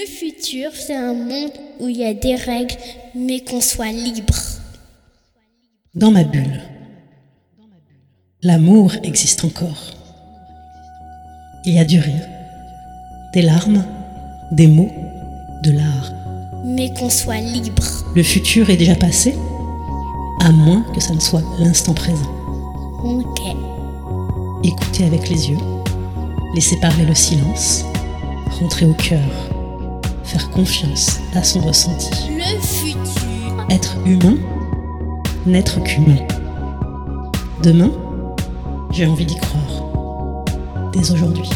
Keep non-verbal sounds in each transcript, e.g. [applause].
Le futur, c'est un monde où il y a des règles, mais qu'on soit libre. Dans ma bulle, l'amour existe encore. Il y a du rire, des larmes, des mots, de l'art. Mais qu'on soit libre. Le futur est déjà passé, à moins que ça ne soit l'instant présent. Ok. Écouter avec les yeux, laisser parler le silence, rentrer au cœur, faire confiance à son ressenti. Le futur. Être humain, n'être qu'humain. Demain, j'ai envie d'y croire. Dès aujourd'hui.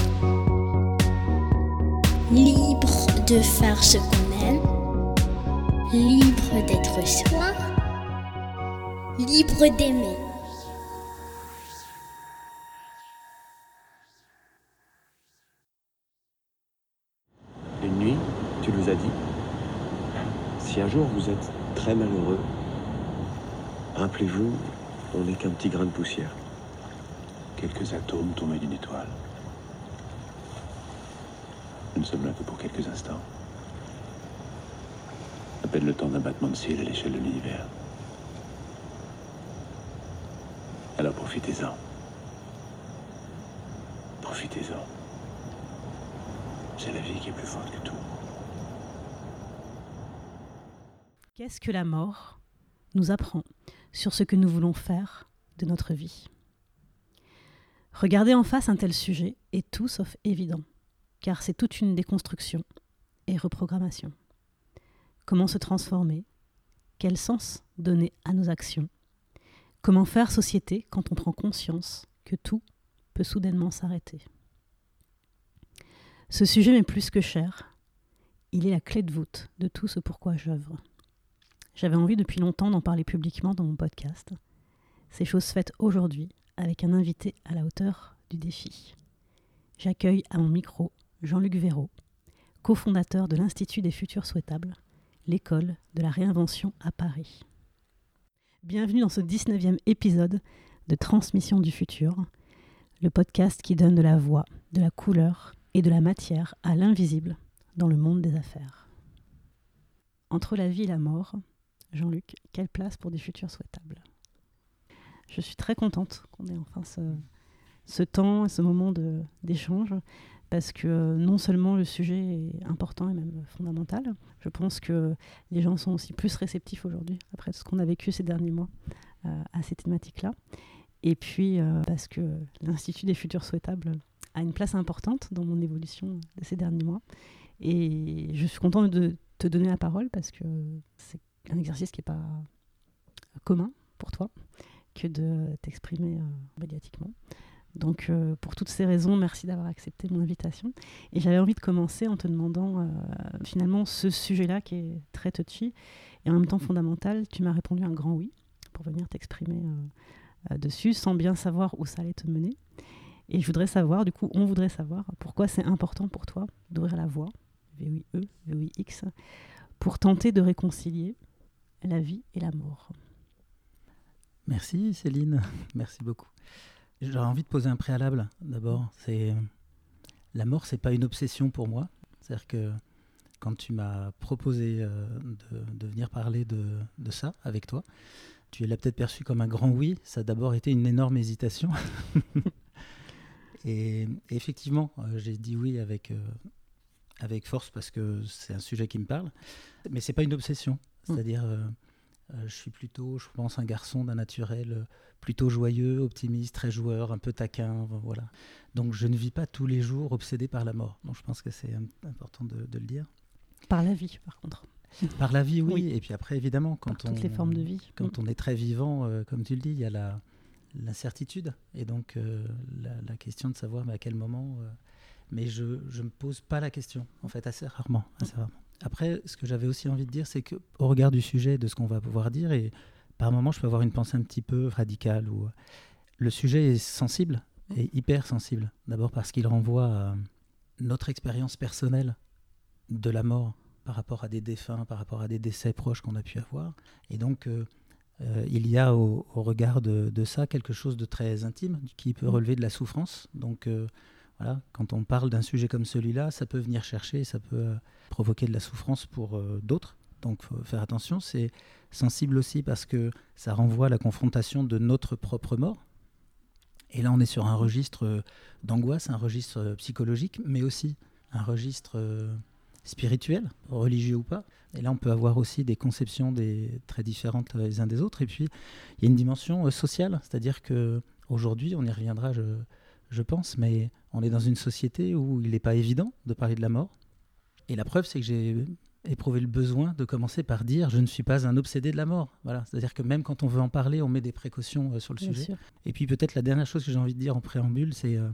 Libre de faire ce qu'on aime. Libre d'être soi. Libre d'aimer. Vous êtes très malheureux, rappelez-vous, on n'est qu'un petit grain de poussière. Quelques atomes tombés d'une étoile. Nous ne sommes là que pour quelques instants. À peine le temps d'un battement de ciel à l'échelle de l'univers. Alors profitez-en. Profitez-en. C'est la vie qui est plus forte que tout. Qu'est-ce que la mort nous apprend sur ce que nous voulons faire de notre vie Regarder en face un tel sujet est tout sauf évident, car c'est toute une déconstruction et reprogrammation. Comment se transformer? Quel sens donner à nos actions? Comment faire société quand on prend conscience que tout peut soudainement s'arrêter? Ce sujet m'est plus que cher. Il est la clé de voûte de tout ce pourquoi j'œuvre. J'avais envie depuis longtemps d'en parler publiquement dans mon podcast. C'est chose faite aujourd'hui avec un invité à la hauteur du défi. J'accueille à mon micro Jean-Luc Véraud, cofondateur de l'Institut des futurs souhaitables, l'école de la réinvention à Paris. Bienvenue dans ce 19e épisode de Transmission du futur, le podcast qui donne de la voix, de la couleur et de la matière à l'invisible dans le monde des affaires. Entre la vie et la mort, Jean-Luc, quelle place pour des futurs souhaitables Je suis très contente qu'on ait enfin ce, temps, ce moment d'échange, parce que non seulement le sujet est important et même fondamental, je pense que les gens sont aussi plus réceptifs aujourd'hui, après ce qu'on a vécu ces derniers mois, euh, à ces thématiques-là. Et puis euh, parce que l'Institut des futurs souhaitables a une place importante dans mon évolution ces derniers mois. Et je suis contente de te donner la parole parce que c'est un exercice qui n'est pas commun pour toi que de t'exprimer euh, médiatiquement. Donc euh, pour toutes ces raisons, merci d'avoir accepté mon invitation. Et j'avais envie de commencer en te demandant euh, finalement ce sujet-là qui est très touchy et en même temps fondamental. Tu m'as répondu un grand oui pour venir t'exprimer dessus sans bien savoir où ça allait te mener. Et je voudrais savoir, du coup, on voudrait savoir pourquoi c'est important pour toi d'ouvrir la voie, V-O-I-E, V-O-I-X, pour tenter de réconcilier la vie et la mort. Merci Céline, [laughs] merci beaucoup. J'aurais envie de poser un préalable d'abord. C'est la mort, c'est pas une obsession pour moi. C'est-à-dire que quand tu m'as proposé euh, de, de, venir parler de, de, ça avec toi, tu l'as peut-être perçu comme un grand oui. Ça a d'abord été une énorme hésitation. et, [laughs] et, effectivement, euh, j'ai dit oui avec, euh, avec force parce que c'est un sujet qui me parle. Mais c'est pas une obsession. C'est-à-dire, euh, je suis plutôt, je pense, un garçon d'un naturel plutôt joyeux, optimiste, très joueur, un peu taquin, voilà. Donc je ne vis pas tous les jours obsédé par la mort. Donc je pense que c'est important de, de, le dire. Par la vie, par contre. Par la vie, oui. oui. Et puis après, évidemment, quand par on toutes les formes de vie. Quand on est très vivant, euh, comme tu le dis, il y a la l'incertitude et donc euh, la, la, question de savoir mais à quel moment. Euh, mais je ne me pose pas la question, en fait, assez rarement. Assez rarement. Après, ce que j'avais aussi envie de dire, c'est qu'au regard du sujet, de ce qu'on va pouvoir dire, et par moments, je peux avoir une pensée un petit peu radicale où le sujet est sensible et hyper sensible. D'abord parce qu'il renvoie à notre expérience personnelle de la mort par rapport à des défunts, par rapport à des décès proches qu'on a pu avoir. Et donc, euh, euh, il y a au, au regard de, de, ça quelque chose de très intime qui peut relever de la souffrance. Donc, euh, quand on parle d'un sujet comme celui-là, ça peut venir chercher, ça peut euh, provoquer de la souffrance pour euh, d'autres. Donc, faut faire attention. C'est sensible aussi parce que ça renvoie à la confrontation de notre propre mort. Et là, on est sur un registre euh, d'angoisse, un registre psychologique, mais aussi un registre spirituel, religieux ou pas. Et là, on peut avoir aussi des conceptions très différentes les uns des autres. Et puis, il y a une dimension sociale, c'est-à-dire que aujourd'hui, on y reviendra, je pense, mais on est dans une société où il n'est pas évident de parler de la mort. Et la preuve, c'est que j'ai éprouvé le besoin de commencer par dire je ne suis pas un obsédé de la mort. Voilà, c'est-à-dire que même quand on veut en parler, on met des précautions euh, sur le sujet. Et puis peut-être la dernière chose que j'ai envie de dire en préambule, c'est euh,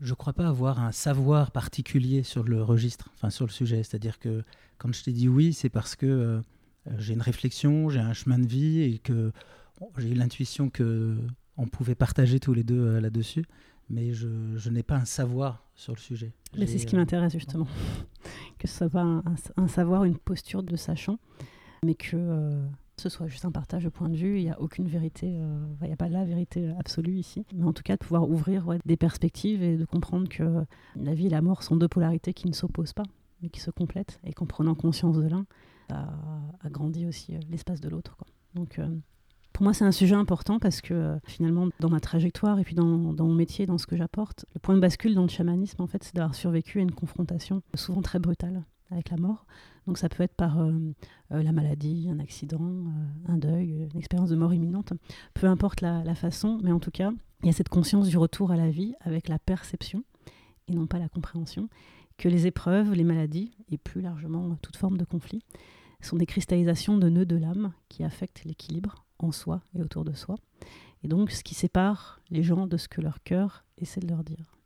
je ne crois pas avoir un savoir particulier sur le registre, enfin sur le sujet. C'est-à-dire que quand je t'ai dit oui, c'est parce que euh, j'ai une réflexion, j'ai un chemin de vie et que j'ai eu l'intuition que on pouvait partager tous les deux là-dessus mais je, je n'ai pas un savoir sur le sujet. Mais c'est ce qui m'intéresse justement, que ce soit pas un, savoir, une posture de sachant, mais que euh, ce soit juste un partage de point de vue. Il n'y a aucune vérité, euh, il n'y a pas la vérité absolue ici, mais en tout cas de pouvoir ouvrir des perspectives et de comprendre que la vie et la mort sont deux polarités qui ne s'opposent pas, mais qui se complètent, et qu'en prenant conscience de l'un, ça agrandit aussi euh, l'espace de l'autre. Donc pour moi, c'est un sujet important parce que euh, finalement, dans ma trajectoire et puis dans, mon métier, dans ce que j'apporte, le point de bascule dans le chamanisme, en fait, c'est d'avoir survécu à une confrontation souvent très brutale avec la mort. Donc ça peut être par euh, euh, la maladie, un accident, un deuil, une expérience de mort imminente, peu importe la, la, façon, mais en tout cas, il y a cette conscience du retour à la vie avec la perception et non pas la compréhension, que les épreuves, les maladies et plus largement toute forme de conflit sont des cristallisations de nœuds de l'âme qui affectent l'équilibre en soi et autour de soi. Et donc, ce qui sépare les gens de ce que leur cœur essaie de leur dire.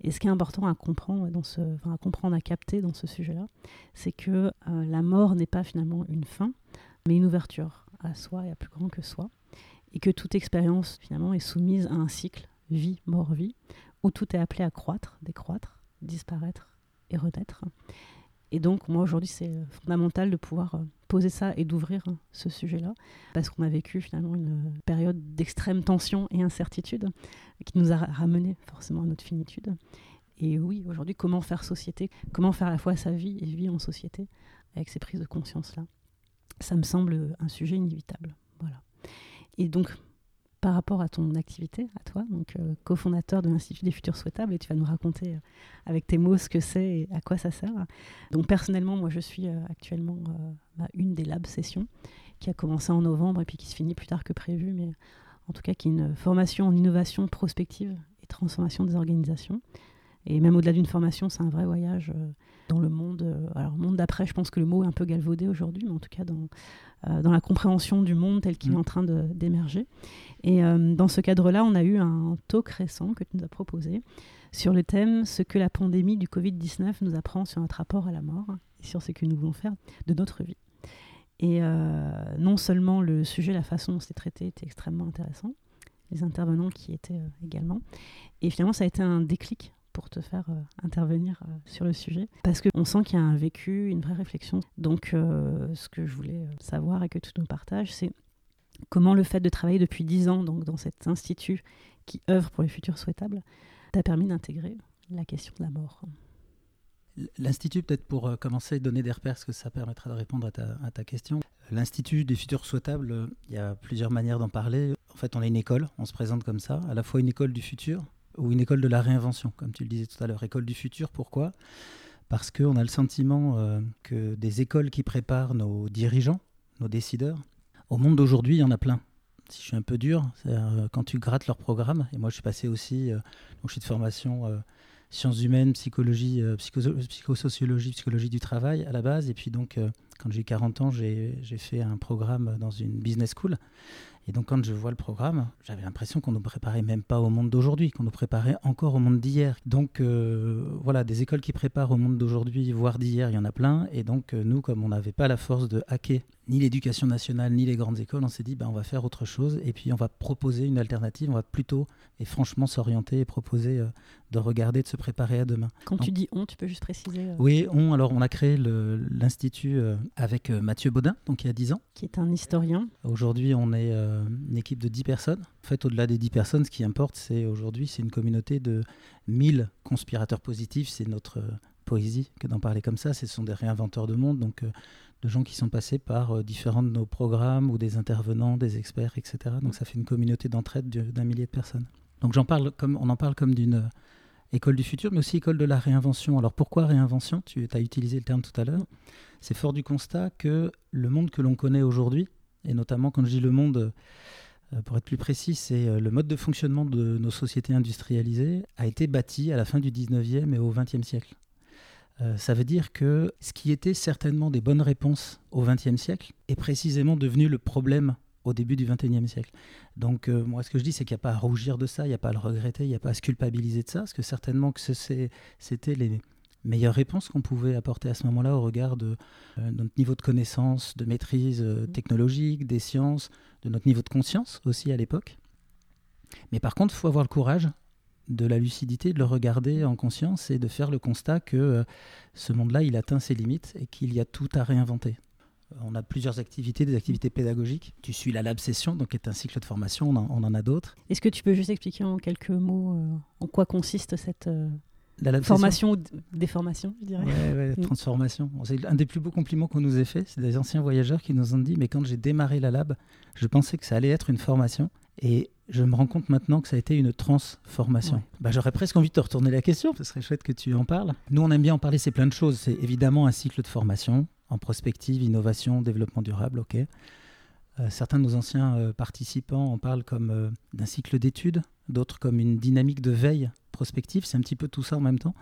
Et ce qui est important à comprendre, dans ce, à comprendre, à capter dans ce sujet-là, c'est que euh, la mort n'est pas finalement une fin, mais une ouverture à soi et à plus grand que soi. Et que toute expérience, finalement, est soumise à un cycle vie, mort, vie, où tout est appelé à croître, décroître, disparaître et renaître. Et donc, moi, aujourd'hui, c'est euh, fondamental de pouvoir euh, poser ça et d'ouvrir hein, ce sujet-là, parce qu'on a vécu finalement une euh, période d'extrême tension et incertitude qui nous a ramené forcément à notre finitude. Et oui, aujourd'hui, comment faire société Comment faire à la fois sa vie et vie en société avec ces prises de conscience-là? Ça me semble un sujet inévitable. Voilà. Et donc, par rapport à ton activité, à toi, donc euh, cofondateur de l'Institut des futurs souhaitables, et tu vas nous raconter euh, avec tes mots ce que c'est et à quoi ça sert. Donc personnellement, moi je suis euh, actuellement bah, une des lab sessions qui a commencé en novembre et puis qui se finit plus tard que prévu, mais en tout cas qui est une formation en innovation prospective et transformation des organisations. Et même au-delà d'une formation, c'est un vrai voyage dans le monde. alors, monde d'après, je pense que le mot est un peu galvaudé aujourd'hui, mais en tout cas dans, dans la compréhension du monde tel qu'il est mmh. en train d'émerger. Et euh, dans ce cadre-là, on a eu un talk récent que tu nous as proposé sur le thème Ce que la pandémie du Covid-19 nous apprend sur notre rapport à la mort et sur ce que nous voulons faire de notre vie. Et euh, non seulement le sujet, la façon dont c'était traité était extrêmement intéressant, les intervenants qui étaient euh, également. Et finalement, ça a été un déclic pour te faire intervenir sur le sujet. Parce qu'on sent qu'il y a un vécu, une vraie réflexion. Donc, ce que je voulais savoir et que tu nous partages, c'est comment le fait de travailler depuis dix ans donc, dans cet institut qui œuvre pour les futurs souhaitables t'a permis d'intégrer la question de la mort? L'Institut, peut-être pour euh, commencer, donner des repères, parce que ça permettra de répondre à ta, question. L'Institut des futurs souhaitables, euh, il y a plusieurs manières d'en parler. En fait, on a une école, on se présente comme ça, à la fois une école du futur ou une école de la réinvention, comme tu le disais tout à l'heure. École du futur, pourquoi? Parce qu'on a le sentiment euh, que des écoles qui préparent nos dirigeants, nos décideurs, au monde d'aujourd'hui, il y en a plein. Si je suis un peu dur, euh, quand tu grattes leur programme, et moi je suis passé aussi, euh, donc je suis de formation euh, sciences humaines, psychologie, psychosociologie, psychologie du travail à la base, et puis donc quand j'ai eu 40 ans, j'ai fait un programme dans une business school. Et donc quand je vois le programme, j'avais l'impression qu'on ne nous préparait même pas au monde d'aujourd'hui, qu'on nous préparait encore au monde d'hier. Donc euh, voilà, des écoles qui préparent au monde d'aujourd'hui, voire d'hier, il y en a plein. Et donc euh, nous, comme on n'avait pas la force de hacker ni l'éducation nationale, ni les grandes écoles, on s'est dit, bah, on va faire autre chose et puis on va proposer une alternative. On va plutôt et franchement s'orienter et proposer euh, de regarder, de se préparer à demain. Quand tu dis on, tu peux juste préciser euh, Oui, on. Alors, on a créé l'Institut euh, avec Mathieu Baudin, donc il y a 10 ans. Qui est un historien. Aujourd'hui, on est une équipe de 10 personnes. En fait, au-delà des 10 personnes, ce qui importe, c'est aujourd'hui, c'est une communauté de 1000 conspirateurs positifs. C'est notre euh, poésie que d'en parler comme ça. Ce sont des réinventeurs de monde, donc euh, de gens qui sont passés par euh, différents de nos programmes ou des intervenants, des experts, etc. Donc ça fait une communauté d'entraide de- d'un millier de personnes. Donc j'en parle comme, on en parle comme d'une école du futur, mais aussi école de la réinvention. Alors pourquoi réinvention? Tu as utilisé le terme tout à l'heure. C'est fort du constat que le monde que l'on connaît aujourd'hui, et notamment quand je dis le monde, euh, pour être plus précis, c'est euh, le mode de fonctionnement de nos sociétés industrialisées, a été bâti à la fin du 19e et au 20e siècle. Euh, ça veut dire que ce qui était certainement des bonnes réponses au 20e siècle est précisément devenu le problème au début du 21e siècle. Donc moi ce que je dis c'est qu'il n'y a pas à rougir de ça, il n'y a pas à le regretter, il n'y a pas à se culpabiliser de ça, parce que certainement que c'était les meilleures réponses qu'on pouvait apporter à ce moment-là au regard de euh, notre niveau de connaissance, de maîtrise euh, technologique, des sciences, de notre niveau de conscience aussi à l'époque. Mais par contre, il faut avoir le courage de la lucidité, de le regarder en conscience et de faire le constat que euh, ce monde-là, il atteint ses limites et qu'il y a tout à réinventer. On a plusieurs activités, des activités pédagogiques. Tu suis la Lab Session, donc qui est un cycle de formation, on en, on en a d'autres. Est-ce que tu peux juste expliquer en quelques mots en quoi consiste cette formation ou déformation, je dirais Ouais, ouais, Mm. transformation. C'est un des plus beaux compliments qu'on nous ait fait. C'est des anciens voyageurs qui nous ont dit Mais quand j'ai démarré la lab, je pensais que ça allait être une formation. Et je me rends compte maintenant que ça a été une transformation. Ouais. Bah, J'aurais presque envie de te retourner la question. Ce serait chouette que tu en parles. Nous, on aime bien en parler. C'est plein de choses. C'est évidemment un cycle de formation en prospective, innovation, développement durable. OK. Euh, certains de nos anciens euh, participants en parlent comme euh, d'un cycle d'études, d'autres comme une dynamique de veille prospective. C'est un petit peu tout ça en même temps.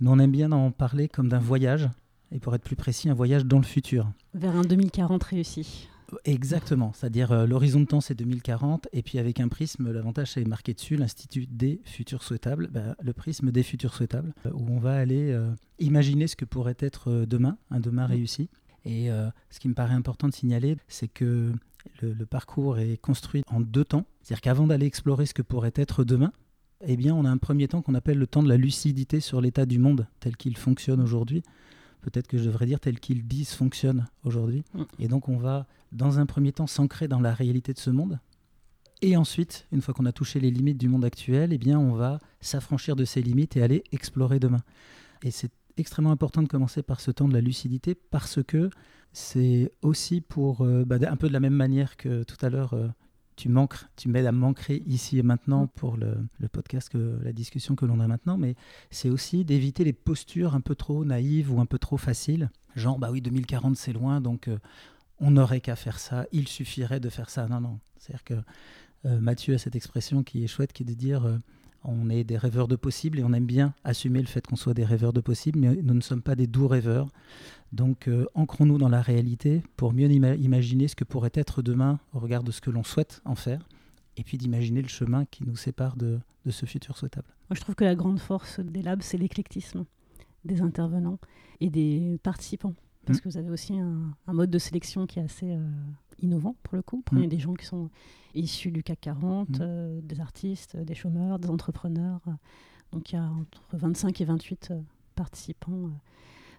Nous, on aime bien en parler comme d'un voyage, et pour être plus précis, un voyage dans le futur. Vers un 2040 réussi. Exactement, c'est-à-dire euh, l'horizon de temps c'est 2040, et puis avec un prisme, l'avantage c'est marqué dessus, l'Institut des futurs souhaitables, bah, le prisme des futurs souhaitables, euh, où on va aller euh, imaginer ce que pourrait être demain, un demain réussi. Et euh, ce qui me paraît important de signaler, c'est que le, le parcours est construit en deux temps, c'est-à-dire qu'avant d'aller explorer ce que pourrait être demain, eh bien, on a un premier temps qu'on appelle le temps de la lucidité sur l'état du monde tel qu'il fonctionne aujourd'hui. Peut-être que je devrais dire tel qu'il dysfonctionne aujourd'hui. Mm. Et donc, on va, dans un premier temps, s'ancrer dans la réalité de ce monde. Et ensuite, une fois qu'on a touché les limites du monde actuel, eh bien, on va s'affranchir de ces limites et aller explorer demain. Et c'est extrêmement important de commencer par ce temps de la lucidité parce que c'est aussi pour, euh, bah, un peu de la même manière que tout à l'heure, euh, tu manques, tu m'aides à m'ancrer ici et maintenant pour le, le podcast, que, la discussion que l'on a maintenant, mais c'est aussi d'éviter les postures un peu trop naïves ou un peu trop faciles, genre bah oui 2040 c'est loin donc euh, on n'aurait qu'à faire ça, il suffirait de faire ça. Non non, c'est-à-dire que euh, Mathieu a cette expression qui est chouette, qui est de dire euh, on est des rêveurs de possible et on aime bien assumer le fait qu'on soit des rêveurs de possible, mais nous ne sommes pas des doux rêveurs. Donc euh, ancrons-nous dans la réalité pour mieux ima- imaginer ce que pourrait être demain au regard de ce que l'on souhaite en faire, et puis d'imaginer le chemin qui nous sépare de, de ce futur souhaitable. Moi, je trouve que la grande force des labs, c'est l'éclectisme des intervenants et des participants. Parce Mm. que vous avez aussi un, un mode de sélection qui est assez euh, innovant pour le coup. Prenez Mm. des gens qui sont issus du CAC 40, Mm. euh, des artistes, des chômeurs, des entrepreneurs. Donc il y a entre 25 et 28 euh, participants euh,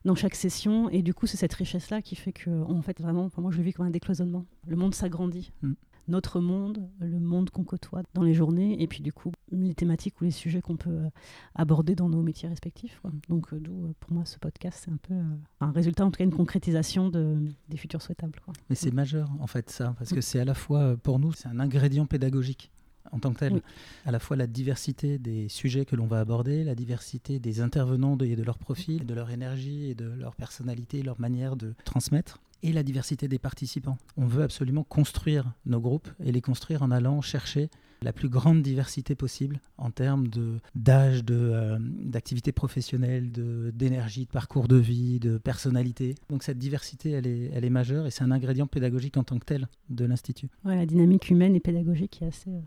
dans chaque session. Et du coup, c'est cette richesse-là qui fait que, en fait, vraiment, pour moi, je le vis comme un décloisonnement. Le monde s'agrandit. Mm. Notre monde, le monde qu'on côtoie dans les journées, et puis du coup, les thématiques ou les sujets qu'on peut euh, aborder dans nos métiers respectifs. quoi. Donc, euh, d'où, euh, pour moi, ce podcast, c'est un peu un résultat, en tout cas, une concrétisation de, des futurs souhaitables. quoi. Mais c'est majeur, en fait, ça, parce que c'est à la fois, pour nous, c'est un ingrédient pédagogique en tant que tel. Oui. À la fois la diversité des sujets que l'on va aborder, la diversité des intervenants de, et de leur profil, de leur énergie et de leur personnalité, leur manière de transmettre, et la diversité des participants. On veut absolument construire nos groupes et les construire en allant chercher la plus grande diversité possible en termes d'âge, euh, d'activité professionnelle, de d'énergie, de parcours de vie, de personnalité. Donc cette diversité, elle est elle est majeure et c'est un ingrédient pédagogique en tant que tel de l'institut. Ouais, la dynamique humaine et pédagogique est assez euh,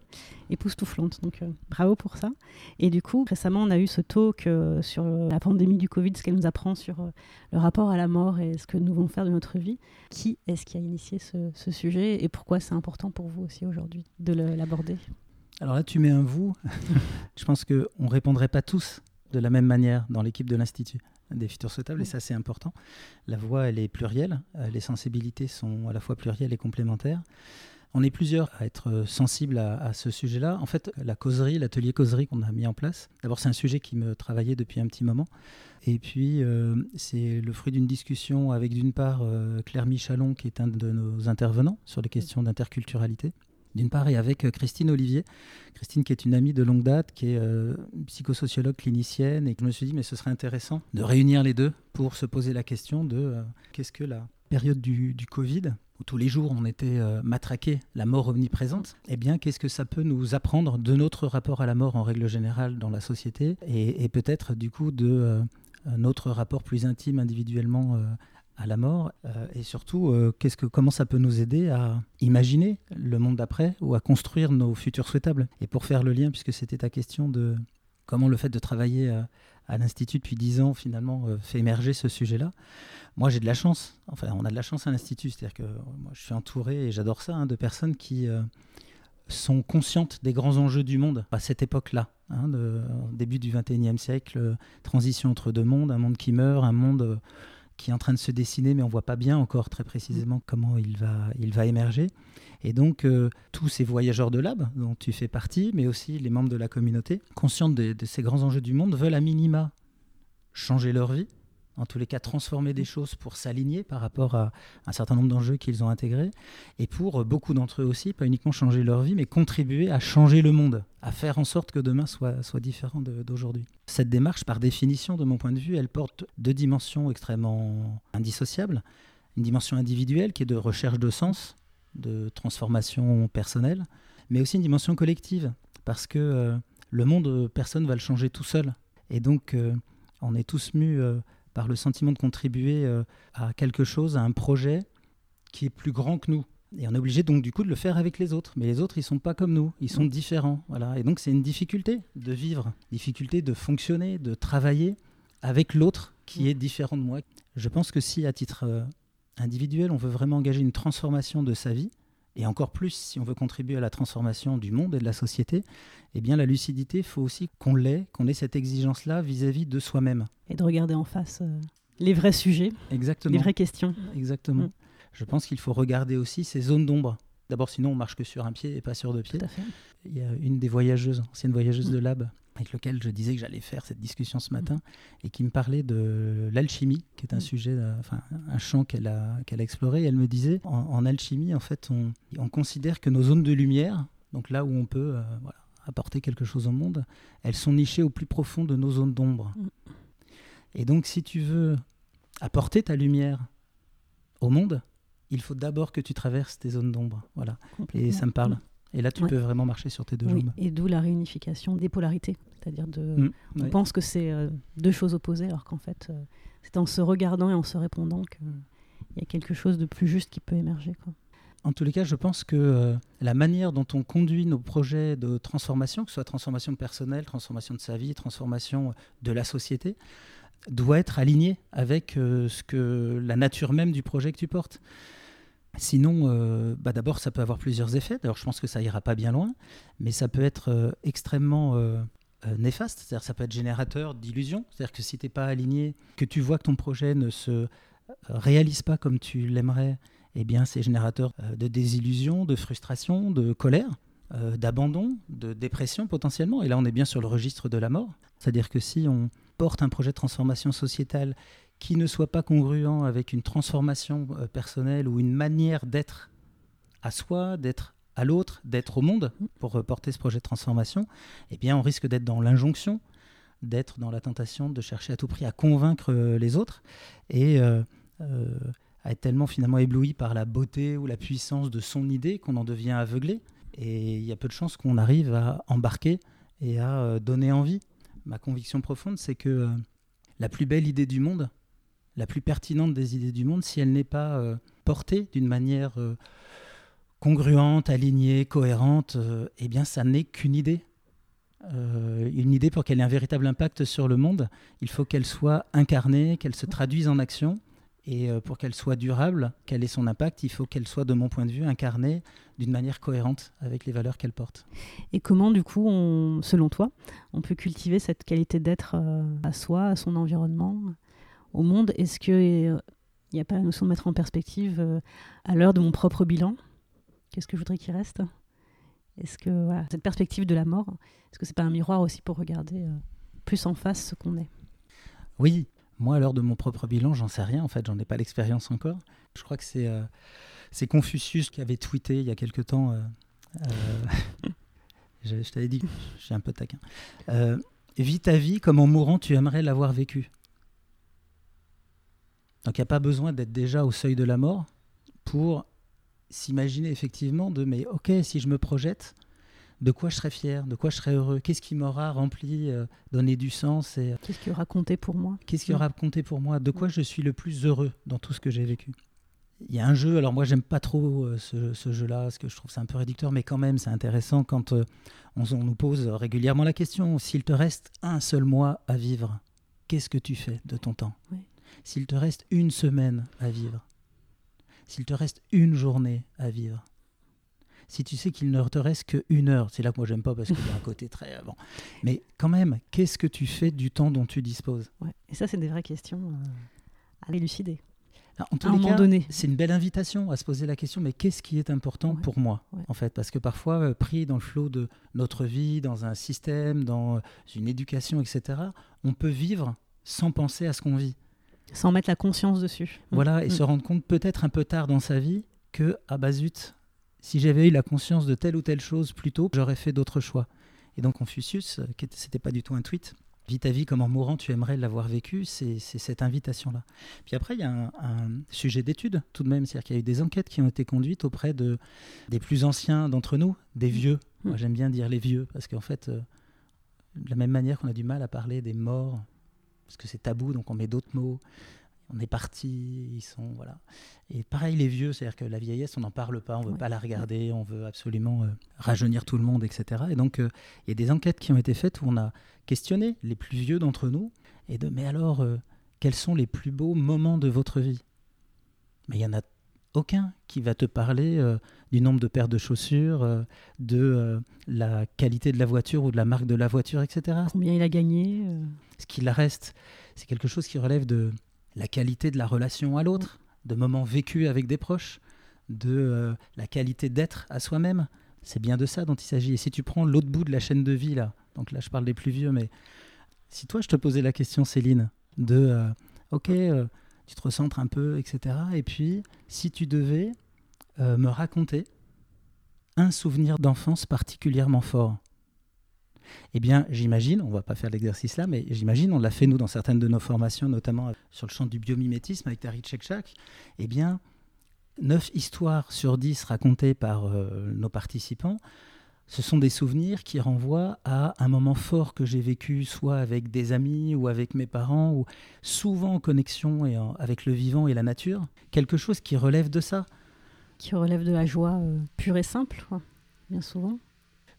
époustouflante. Donc euh, bravo pour ça. Et du coup, récemment, on a eu ce talk euh, sur la pandémie du Covid, ce qu'elle nous apprend sur euh, le rapport à la mort et ce que nous devons faire de notre vie. Qui est-ce qui a initié ce, sujet et pourquoi c'est important pour vous aussi aujourd'hui de l'aborder? Alors là, tu mets un vous. [laughs] Je pense qu'on ne répondrait pas tous de la même manière dans l'équipe de l'Institut des futurs souhaitables, et ça c'est important. La voix, elle est plurielle, euh, les sensibilités sont à la fois plurielles et complémentaires. On est plusieurs à être euh, sensibles à, à ce sujet-là. En fait, la causerie, l'atelier causerie qu'on a mis en place, d'abord c'est un sujet qui me travaillait depuis un petit moment. Et puis euh, c'est le fruit d'une discussion avec d'une part euh, Claire Michalon, qui est un de nos intervenants sur les questions d'interculturalité, d'une part, et avec euh, Christine Olivier. Christine, qui est une amie de longue date, qui est euh, psychosociologue clinicienne, et je me suis dit, mais ce serait intéressant de réunir les deux pour se poser la question de euh, qu'est-ce que la période du, Covid, où tous les jours on était euh, matraqués, la mort omniprésente, eh bien, qu'est-ce que ça peut nous apprendre de notre rapport à la mort en règle générale dans la société, et, peut-être du coup de notre rapport plus intime individuellement à la mort euh, et surtout euh, qu'est-ce que comment ça peut nous aider à imaginer le monde d'après ou à construire nos futurs souhaitables? Et pour faire le lien puisque c'était ta question de comment le fait de travailler euh, à l'institut depuis dix ans finalement fait émerger ce sujet-là moi j'ai de la chance enfin on a de la chance à l'institut c'est-à-dire que moi je suis entouré et j'adore ça hein, de personnes qui sont conscientes des grands enjeux du monde à cette époque-là, hein, début du XXIe siècle, transition entre deux mondes, un monde qui meurt, un monde qui est en train de se dessiner, mais on voit pas bien encore très précisément comment il va, il va émerger. Et donc, euh, tous ces voyageurs de lab, dont tu fais partie, mais aussi les membres de la communauté, conscients de, de ces grands enjeux du monde, veulent à minima changer leur vie, en tous les cas transformer des choses pour s'aligner par rapport à un certain nombre d'enjeux qu'ils ont intégrés, et pour euh, beaucoup d'entre eux aussi, pas uniquement changer leur vie, mais contribuer à changer le monde, à faire en sorte que demain soit, différent d'aujourd'hui. Cette démarche, par définition, de mon point de vue, elle porte deux dimensions extrêmement indissociables. Une dimension individuelle qui est de recherche de sens, de transformation personnelle, mais aussi une dimension collective, parce que euh, le monde, euh, personne ne va le changer tout seul. Et donc, on est tous mus par le sentiment de contribuer euh, à quelque chose, à un projet qui est plus grand que nous. Et on est obligé donc du coup de le faire avec les autres. Mais les autres, ils sont pas comme nous, ils sont différents. Voilà. Et donc c'est une difficulté de vivre, difficulté de fonctionner, de travailler avec l'autre qui est différent de moi. Je pense que si à titre euh, individuel, on veut vraiment engager une transformation de sa vie, et encore plus si on veut contribuer à la transformation du monde et de la société, eh bien la lucidité, il faut aussi qu'on l'ait, qu'on ait cette exigence-là vis-à-vis de soi-même. Et de regarder en face euh, les vrais sujets, Exactement. les vraies questions. Exactement. Mm. Je pense qu'il faut regarder aussi ces zones d'ombre. D'abord, sinon, on marche que sur un pied et pas sur deux pieds. Tout à fait. Il y a une des voyageuses, ancienne voyageuse Mm. de lab, avec lequel je disais que j'allais faire cette discussion ce matin, et qui me parlait de l'alchimie, qui est un Mm. sujet, euh, enfin, un champ qu'elle a, qu'elle a exploré. Et elle me disait, en, en alchimie, en fait, on, on considère que nos zones de lumière, donc là où on peut euh, voilà, apporter quelque chose au monde, elles sont nichées au plus profond de nos zones d'ombre. Mm. Et donc, si tu veux apporter ta lumière au monde, il faut d'abord que tu traverses tes zones d'ombre. Voilà. Et ça me parle. Et là, tu Ouais. peux vraiment marcher sur tes deux Oui, jambes. et d'où la réunification des polarités. C'est-à-dire de. Mm, On pense que c'est euh, deux choses opposées, alors qu'en fait, euh, c'est en se regardant et en se répondant qu'il y a quelque chose de plus juste qui peut émerger. Quoi. En tous les cas, je pense que euh, la manière dont on conduit nos projets de transformation, que ce soit transformation personnelle, transformation de sa vie, transformation de la société, doit être alignée avec euh, ce que la nature même du projet que tu portes. Sinon, euh, bah d'abord, ça peut avoir plusieurs effets. D'ailleurs, je pense que ça ira pas bien loin, mais ça peut être euh, extrêmement euh, néfaste. C'est-à-dire, ça peut être générateur d'illusions. C'est-à-dire que si tu n'es pas aligné, que tu vois que ton projet ne se réalise pas comme tu l'aimerais, eh bien, c'est générateur de désillusion, de frustration, de colère, d'abandon, de dépression potentiellement. Et là, on est bien sur le registre de la mort. C'est-à-dire que si on porte un projet de transformation sociétale qui ne soit pas congruent avec une transformation euh, personnelle ou une manière d'être à soi, d'être à l'autre, d'être au monde pour euh, porter ce projet de transformation, eh bien, on risque d'être dans l'injonction, d'être dans la tentation de chercher à tout prix à convaincre euh, les autres et à être tellement finalement ébloui par la beauté ou la puissance de son idée qu'on en devient aveuglé Et il y a peu de chances qu'on arrive à embarquer et à donner envie. Ma conviction profonde, c'est que la plus belle idée du monde, la plus pertinente des idées du monde, si elle n'est pas euh, portée d'une manière congruente, alignée, cohérente, eh bien, ça n'est qu'une idée. une idée pour qu'elle ait un véritable impact sur le monde, il faut qu'elle soit incarnée, qu'elle se traduise en action. Et euh, pour qu'elle soit durable, quel est son impact, il faut qu'elle soit, de mon point de vue, incarnée d'une manière cohérente avec les valeurs qu'elle porte. Et comment, du coup, on, selon toi, on peut cultiver cette qualité d'être euh, à soi, à son environnement, au monde Est-ce qu'il n'y euh, a pas la notion de mettre en perspective à l'heure de mon propre bilan? Qu'est-ce que je voudrais qu'il reste? Est-ce que cette perspective de la mort, est-ce que c'est pas un miroir aussi pour regarder plus en face ce qu'on est? Oui, moi, à l'heure de mon propre bilan, j'en sais rien. En fait, j'en ai pas l'expérience encore. Je crois que c'est euh, Confucius qui avait tweeté il y a quelque temps. Euh, euh, [laughs] je, t'avais dit, suis un peu taquin. vis ta vie comme en mourant, tu aimerais l'avoir vécu. Donc, il n'y a pas besoin d'être déjà au seuil de la mort pour s'imaginer effectivement de mais ok, si je me projette, de quoi je serais fier, de quoi je serais heureux, qu'est-ce qui m'aura rempli, euh, donné du sens et euh, qu'est-ce qui aura compté pour moi, qu'est-ce qui aura compté pour moi, de quoi je suis le plus heureux dans tout ce que j'ai vécu? Il y a un jeu, alors moi j'aime pas trop euh, ce, jeu-là, parce que je trouve c'est un peu réducteur, mais quand même c'est intéressant quand on, nous pose régulièrement la question s'il te reste un seul mois à vivre, qu'est-ce que tu fais de ton temps? S'il te reste une semaine à vivre, s'il te reste une journée à vivre, si tu sais qu'il ne te reste qu'une heure, c'est là que moi j'aime pas parce qu'il y a un côté très avant. Mais quand même, qu'est-ce que tu fais du temps dont tu disposes? Et ça, c'est des vraies questions euh, à élucider. en à un moment donné. C'est une belle invitation à se poser la question, mais qu'est-ce qui est important pour moi, en fait? Parce que parfois, euh, pris dans le flot de notre vie, dans un système, dans une éducation, etc., on peut vivre sans penser à ce qu'on vit. Sans mettre la conscience dessus. Voilà, et mm. se rendre compte peut-être un peu tard dans sa vie que, ah bah zut, si j'avais eu la conscience de telle ou telle chose plus tôt, j'aurais fait d'autres choix. Et donc Confucius, euh, c'était pas du tout un tweet, Vis ta vie comme en mourant, tu aimerais l'avoir vécu, c'est cette invitation-là. Puis après, il y a un, sujet d'étude tout de même, c'est-à-dire qu'il y a eu des enquêtes qui ont été conduites auprès de, des plus anciens d'entre nous, des vieux. Mmh. Moi, j'aime bien dire les vieux, parce qu'en fait, euh, de la même manière qu'on a du mal à parler des morts, parce que c'est tabou, donc on met d'autres mots on est parti, ils sont voilà. Et pareil les vieux, c'est-à-dire que la vieillesse, on n'en parle pas, on veut pas la regarder, on veut absolument euh, rajeunir tout le monde, etc. Et donc euh, il y a des enquêtes qui ont été faites où on a questionné les plus vieux d'entre nous et de mais alors euh, quels sont les plus beaux moments de votre vie? Mais il y en a aucun qui va te parler du nombre de paires de chaussures, de la qualité de la voiture ou de la marque de la voiture, etc. Combien il a gagné Ce qu'il reste, c'est quelque chose qui relève de la qualité de la relation à l'autre, de moments vécus avec des proches, de euh, la qualité d'être à soi-même. C'est bien de ça dont il s'agit. Et si tu prends l'autre bout de la chaîne de vie, là, donc là je parle des plus vieux, mais si toi je te posais la question, Céline, de euh, ok, euh, tu te recentres un peu, etc. Et puis, si tu devais me raconter un souvenir d'enfance particulièrement fort, eh bien, j'imagine, on va pas faire l'exercice là, mais j'imagine, on l'a fait nous dans certaines de nos formations, notamment sur le champ du biomimétisme avec Tari Tchekchak, eh bien, 9 histoires sur 10 racontées par euh, nos participants, ce sont des souvenirs qui renvoient à un moment fort que j'ai vécu, soit avec des amis ou avec mes parents, ou souvent en connexion et avec le vivant et la nature. Quelque chose qui relève de ça. Qui relève de la joie euh, pure et simple, bien souvent.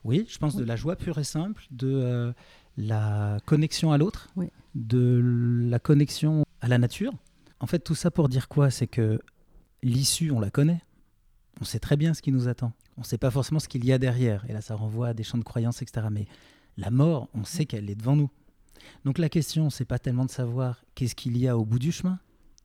Oui, je pense de la joie pure et simple, de euh, la connexion à l'autre, de la connexion à la nature. En fait, tout ça pour dire quoi? C'est que l'issue, on la connaît. On sait très bien ce qui nous attend. On ne sait pas forcément ce qu'il y a derrière. Et là, ça renvoie à des champs de croyances, etc. Mais la mort, on sait qu'elle est devant nous. Donc la question, c'est pas tellement de savoir qu'est-ce qu'il y a au bout du chemin.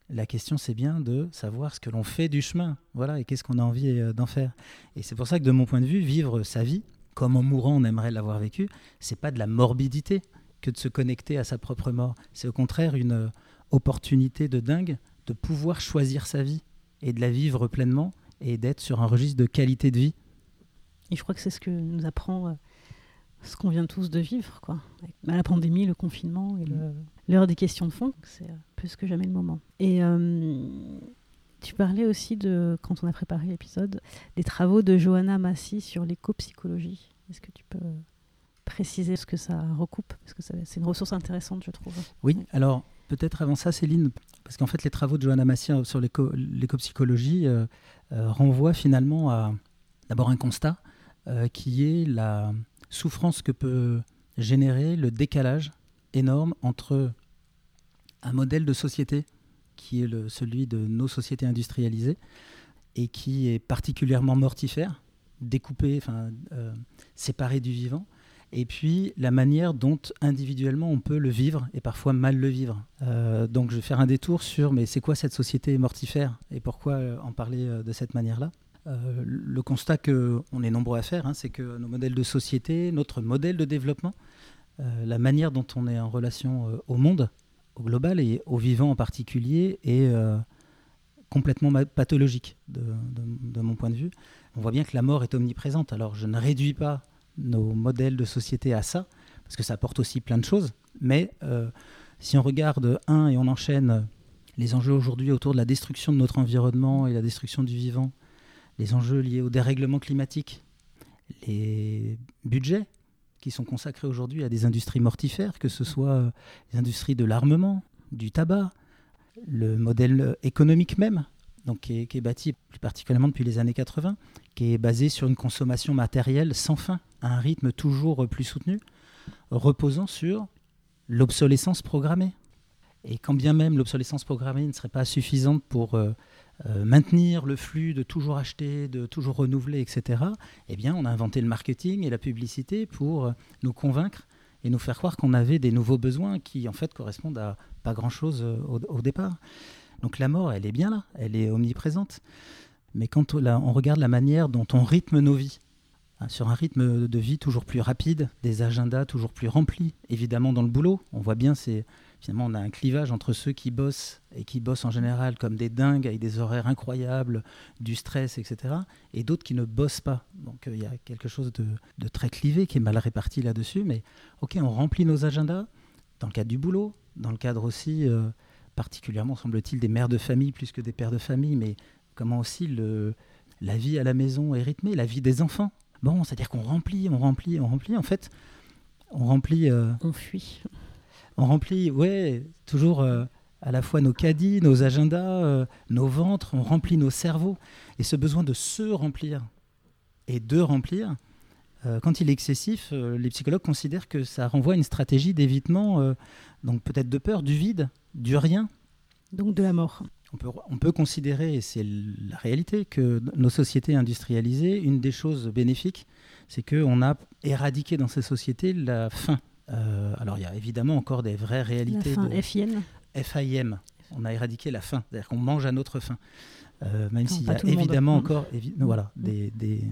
La question, c'est bien de savoir ce que l'on fait du chemin, voilà, et qu'est-ce qu'on a envie euh, d'en faire. Et c'est pour ça que, de mon point de vue, vivre sa vie, comme en mourant on aimerait l'avoir vécu, c'est pas de la morbidité que de se connecter à sa propre mort. C'est au contraire une euh, opportunité de dingue de pouvoir choisir sa vie et de la vivre pleinement et d'être sur un registre de qualité de vie. Et je crois que c'est ce que nous apprend euh, ce qu'on vient tous de vivre, quoi. Bah, la pandémie, le confinement et l'heure des questions de fond, c'est euh, plus que jamais le moment. Et tu Tu parlais aussi de, quand on a préparé l'épisode, des travaux de Johanna Massy sur l'éco-psychologie. Est-ce que tu peux préciser ce que ça recoupe? Parce que c'est une ressource intéressante, je trouve. Oui, alors peut-être avant ça, Céline, parce qu'en fait, les travaux de Johanna Massy sur l'éco-psychologie euh, euh, renvoient finalement à d'abord un constat euh, qui est la souffrance que peut générer le décalage énorme entre un modèle de société qui est le, celui de nos sociétés industrialisées et qui est particulièrement mortifère, découpé, enfin, séparé du vivant, et puis la manière dont individuellement on peut le vivre et parfois mal le vivre. Euh, donc je vais faire un détour sur mais c'est quoi cette société mortifère et pourquoi euh, en parler euh, de cette manière-là? Le constat qu'on est nombreux à faire, hein, c'est que nos modèles de société, notre modèle de développement, la manière dont on est en relation au monde, au global et au vivant en particulier, est complètement pathologique de, de, mon point de vue. On voit bien que la mort est omniprésente. Alors je ne réduis pas nos modèles de société à ça, parce que ça apporte aussi plein de choses. Mais euh, si on regarde un et on enchaîne les enjeux aujourd'hui autour de la destruction de notre environnement et la destruction du vivant, les enjeux liés au dérèglement climatique, les budgets qui sont consacrés aujourd'hui à des industries mortifères, que ce soit euh, les industries de l'armement, du tabac, le modèle économique même, donc qui est, bâti plus particulièrement depuis les années 80, qui est basé sur une consommation matérielle sans fin à un rythme toujours plus soutenu, reposant sur l'obsolescence programmée. Et quand bien même l'obsolescence programmée ne serait pas suffisante pour euh, euh, maintenir le flux de toujours acheter, de toujours renouveler, etc., eh bien, on a inventé le marketing et la publicité pour euh, nous convaincre et nous faire croire qu'on avait des nouveaux besoins qui, en fait, correspondent à pas grand-chose au, au, départ. Donc la mort, elle est bien là, elle est omniprésente. Mais quand on regarde la manière dont on rythme nos vies, Hein, sur un rythme de vie toujours plus rapide, des agendas toujours plus remplis, évidemment dans le boulot. On voit bien, c'est finalement on a un clivage entre ceux qui bossent et qui bossent en général comme des dingues avec des horaires incroyables, du stress, etc. Et d'autres qui ne bossent pas. Donc euh, il y a quelque chose de, très clivé qui est mal réparti là-dessus. Mais ok, on remplit nos agendas dans le cadre du boulot, dans le cadre aussi euh, particulièrement semble-t-il des mères de famille plus que des pères de famille, mais comment aussi le, la vie à la maison est rythmée, la vie des enfants Bon, c'est-à-dire qu'on remplit, on remplit, on remplit. En fait, on remplit. Euh, on fuit. On remplit, ouais, toujours euh, à la fois nos caddies, nos agendas, euh, nos ventres, on remplit nos cerveaux. Et ce besoin de se remplir et de remplir, quand il est excessif, les psychologues considèrent que ça renvoie à une stratégie d'évitement, donc peut-être de peur, du vide, du rien. Donc de la mort on peut, considérer, et c'est la réalité, que nos sociétés industrialisées, une des choses bénéfiques, c'est qu'on a éradiqué dans ces sociétés la faim. Euh, alors il y a évidemment encore des vraies réalités. La faim, de FIM. On a éradiqué la faim, c'est-à-dire qu'on mange à notre faim. Euh, même s'il y a évidemment encore voilà, des, des,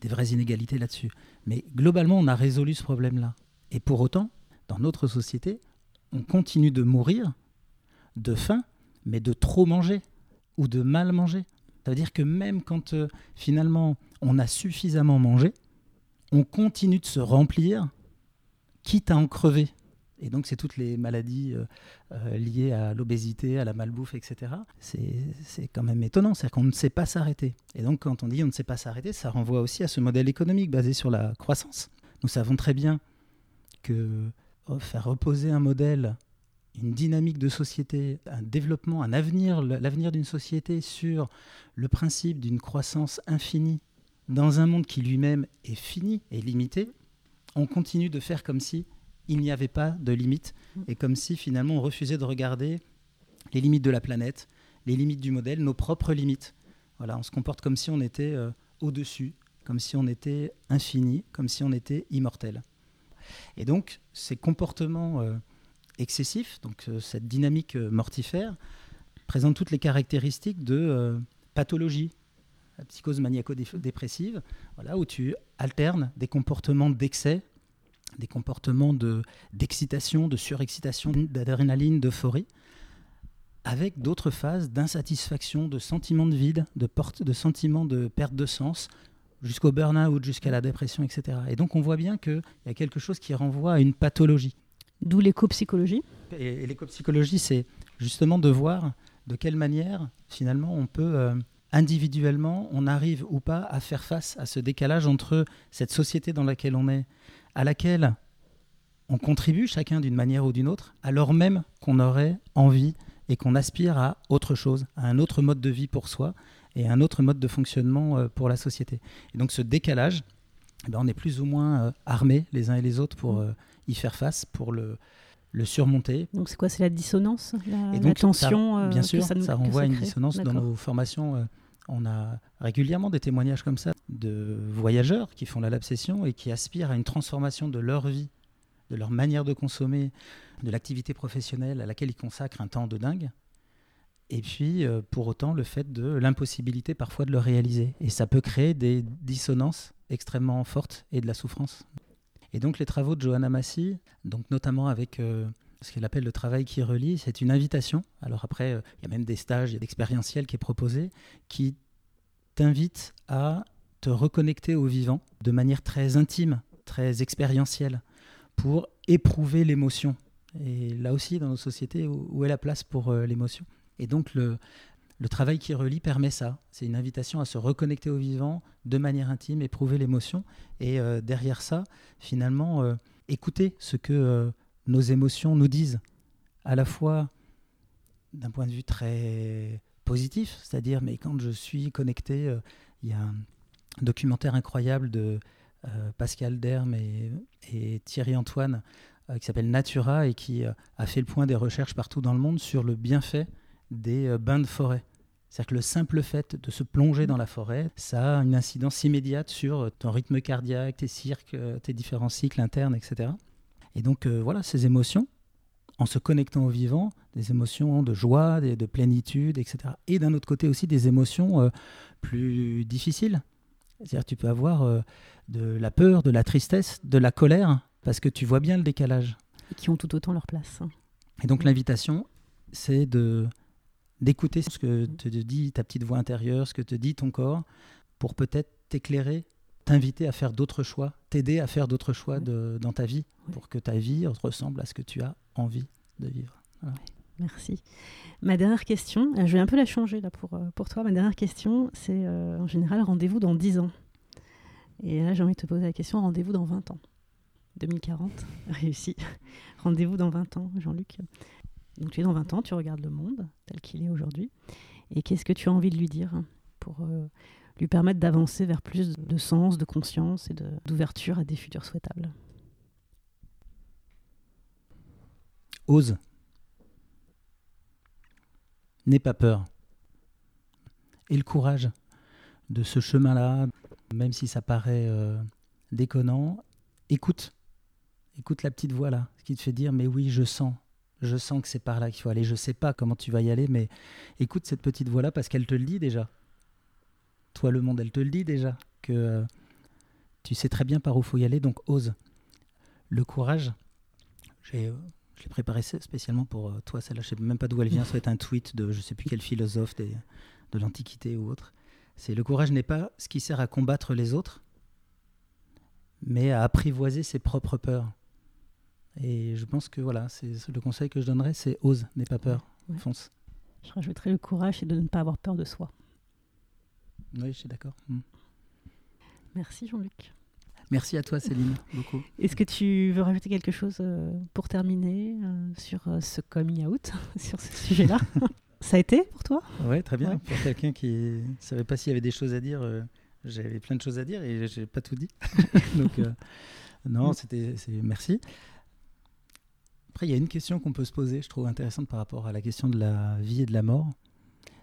des vraies inégalités là-dessus. Mais globalement, on a résolu ce problème-là. Et pour autant, dans notre société, on continue de mourir de faim mais de trop manger ou de mal manger. Ça veut dire que même quand euh, finalement on a suffisamment mangé, on continue de se remplir, quitte à en crever. Et donc, c'est toutes les maladies euh, euh, liées à l'obésité, à la malbouffe, etc. C'est quand même étonnant, c'est-à-dire qu'on ne sait pas s'arrêter. Et donc, quand on dit on ne sait pas s'arrêter, ça renvoie aussi à ce modèle économique basé sur la croissance. Nous savons très bien que oh, faire reposer un modèle une dynamique de société, un développement, un avenir, l'avenir d'une société sur le principe d'une croissance infinie dans un monde qui lui-même est fini et limité, on continue de faire comme si il n'y avait pas de limites et comme si finalement on refusait de regarder les limites de la planète, les limites du modèle, nos propres limites. Voilà, on se comporte comme si on était euh, au-dessus, comme si on était infini, comme si on était immortel. Et donc ces comportements euh, excessif, donc euh, cette dynamique mortifère, présente toutes les caractéristiques de pathologie, la psychose maniaco-dépressive, voilà, où tu alternes des comportements d'excès, des comportements d'excitation, de, surexcitation, d'adrénaline, d'euphorie, avec d'autres phases d'insatisfaction, de sentiment de vide, de, porte, de sentiment de perte de sens, jusqu'au burn-out, jusqu'à la dépression, etc. Et donc on voit bien qu'il y a quelque chose qui renvoie à une pathologie. D'où l'éco-psychologie. Et, l'éco-psychologie, c'est justement de voir de quelle manière, finalement, on peut, euh, individuellement, on arrive ou pas à faire face à ce décalage entre cette société dans laquelle on est, à laquelle on contribue chacun d'une manière ou d'une autre, alors même qu'on aurait envie et qu'on aspire à autre chose, à un autre mode de vie pour soi et à un autre mode de fonctionnement euh, pour la société. Et donc ce décalage, eh ben, on est plus ou moins euh, armés les uns et les autres pour euh, y faire face, pour le, le surmonter. Donc c'est quoi C'est la dissonance la, Et la donc, tension ça, bien que sûr, ça, nous- ça renvoie à une dissonance dans nos formations. On a régulièrement des témoignages comme ça de voyageurs qui font la labsession et qui aspirent à une transformation de leur vie, de leur manière de consommer, de l'activité professionnelle à laquelle ils consacrent un temps de dingue. Et puis, euh, pour autant, le fait de l'impossibilité parfois de le réaliser. Et ça peut créer des dissonances extrêmement fortes et de la souffrance. Et donc, les travaux de Johanna Massi, donc notamment avec euh, ce qu'elle appelle le travail qui relie, c'est une invitation. Alors après, euh, il y a même des stages, il y a l'expérientiel qui est proposé, qui t'invite à te reconnecter au vivant de manière très intime, très expérientielle, pour éprouver l'émotion. Et là aussi, dans nos sociétés, où, est la place pour euh, l'émotion? Et donc, le, travail qui relie permet ça. C'est une invitation à se reconnecter au vivant de manière intime, éprouver l'émotion. Et euh, derrière ça, finalement, écouter ce que nos émotions nous disent, à la fois d'un point de vue très positif, c'est-à-dire, mais quand je suis connecté, euh, il y a un documentaire incroyable de euh, Pascal Derme et, Thierry Antoine euh, qui s'appelle Natura et qui a fait le point des recherches partout dans le monde sur le bienfait des bains de forêt. C'est-à-dire que le simple fait de se plonger dans la forêt, ça a une incidence immédiate sur ton rythme cardiaque, tes cirques, tes différents cycles internes, etc. Et donc euh, voilà, ces émotions, en se connectant au vivant, des émotions de joie, des- de plénitude, etc. Et d'un autre côté aussi des émotions euh, plus difficiles. C'est-à-dire tu peux avoir euh, de la peur, de la tristesse, de la colère, parce que tu vois bien le décalage. Et qui ont tout autant leur place. Et donc l'invitation, c'est de d'écouter ce que te dit ta petite voix intérieure, ce que te dit ton corps, pour peut-être t'éclairer, t'inviter à faire d'autres choix, t'aider à faire d'autres choix de- dans ta vie, pour que ta vie ressemble à ce que tu as envie de vivre. Merci. Ma dernière question, euh, je vais un peu la changer là pour, euh, pour toi. Ma dernière question, c'est euh, en général rendez-vous dans 10 ans. Et là, j'ai envie de te poser la question rendez-vous dans 20 ans. 2040, [laughs] réussi. rendez-vous dans 20 ans, Jean-Luc. Donc tu es dans 20 ans, tu regardes le monde tel qu'il est aujourd'hui. Et qu'est-ce que tu as envie de lui dire pour euh, lui permettre d'avancer vers plus de sens, de conscience et d'ouverture à des futurs souhaitables Ose. N'aie pas peur. Et le courage de ce chemin-là, même si ça paraît euh, déconnant, écoute. Écoute la petite voix là, ce qui te fait dire mais oui, je sens. Je sens que c'est par là qu'il faut aller. Je sais pas comment tu vas y aller, mais écoute cette petite voix là parce qu'elle te le dit déjà. Toi, le monde, elle te le dit déjà que euh, tu sais très bien par où faut y aller, donc ose. Le courage, j'ai euh, je l'ai préparé spécialement pour euh, toi, celle-là. Je sais même pas d'où elle vient. Ça va être un tweet de je sais plus quel philosophe des- de l'Antiquité ou autre. C'est le courage n'est pas ce qui sert à combattre les autres, mais à apprivoiser ses propres peurs. Et je pense que voilà, c'est le conseil que je donnerais, c'est ose, n'aie pas peur, Ouais. fonce. Je rajouterai le courage et de ne pas avoir peur de soi. Oui, je suis d'accord. Mm. Merci Jean-Luc. Merci à toi, Céline, [laughs] beaucoup. Est-ce que tu veux rajouter quelque chose euh, pour terminer euh, sur euh, ce coming out, [laughs] sur ce sujet-là? [laughs] Ça a été pour toi? Ouais, très bien. Ouais. Pour quelqu'un qui ne savait pas s'il y avait des choses à dire, euh, j'avais plein de choses à dire et j'ai pas tout dit. Donc, euh, non, c'était, c'est, merci. Après, il y a une question qu'on peut se poser, je trouve intéressante par rapport à la question de la vie et de la mort.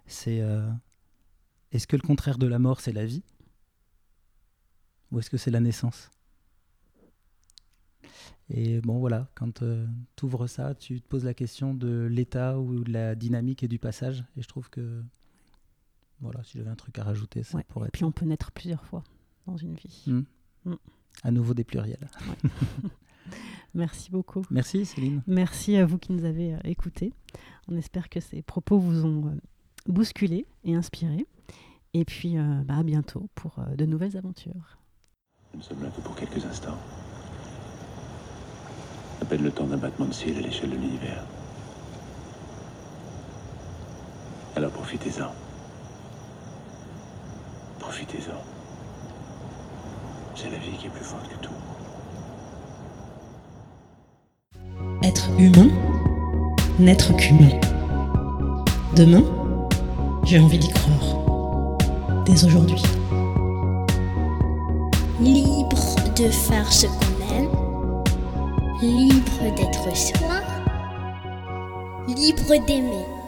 C'est euh, est-ce que le contraire de la mort, c'est la vie Ou est-ce que c'est la naissance Et bon, voilà, quand tu ouvres ça, tu te poses la question de l'état ou de la dynamique et du passage. Et je trouve que, voilà, si j'avais un truc à rajouter, ça Ouais. pourrait Et être puis on peut naître plusieurs fois dans une vie. Mm. Mm. à nouveau des pluriels. [laughs] Merci beaucoup. Merci Céline. Merci à vous qui nous avez euh, écoutés. On espère que ces propos vous ont euh, bousculé et inspiré. Et puis euh, bah, à bientôt pour euh, de nouvelles aventures. Nous sommes là que pour quelques instants. À peine le temps d'un battement de cils à l'échelle de l'univers. Alors profitez-en. Profitez-en. C'est la vie qui est plus forte que tout. Être humain, n'être qu'humain. Demain, j'ai envie d'y croire. Dès aujourd'hui. Libre de faire ce qu'on aime. Libre d'être soi. Libre d'aimer.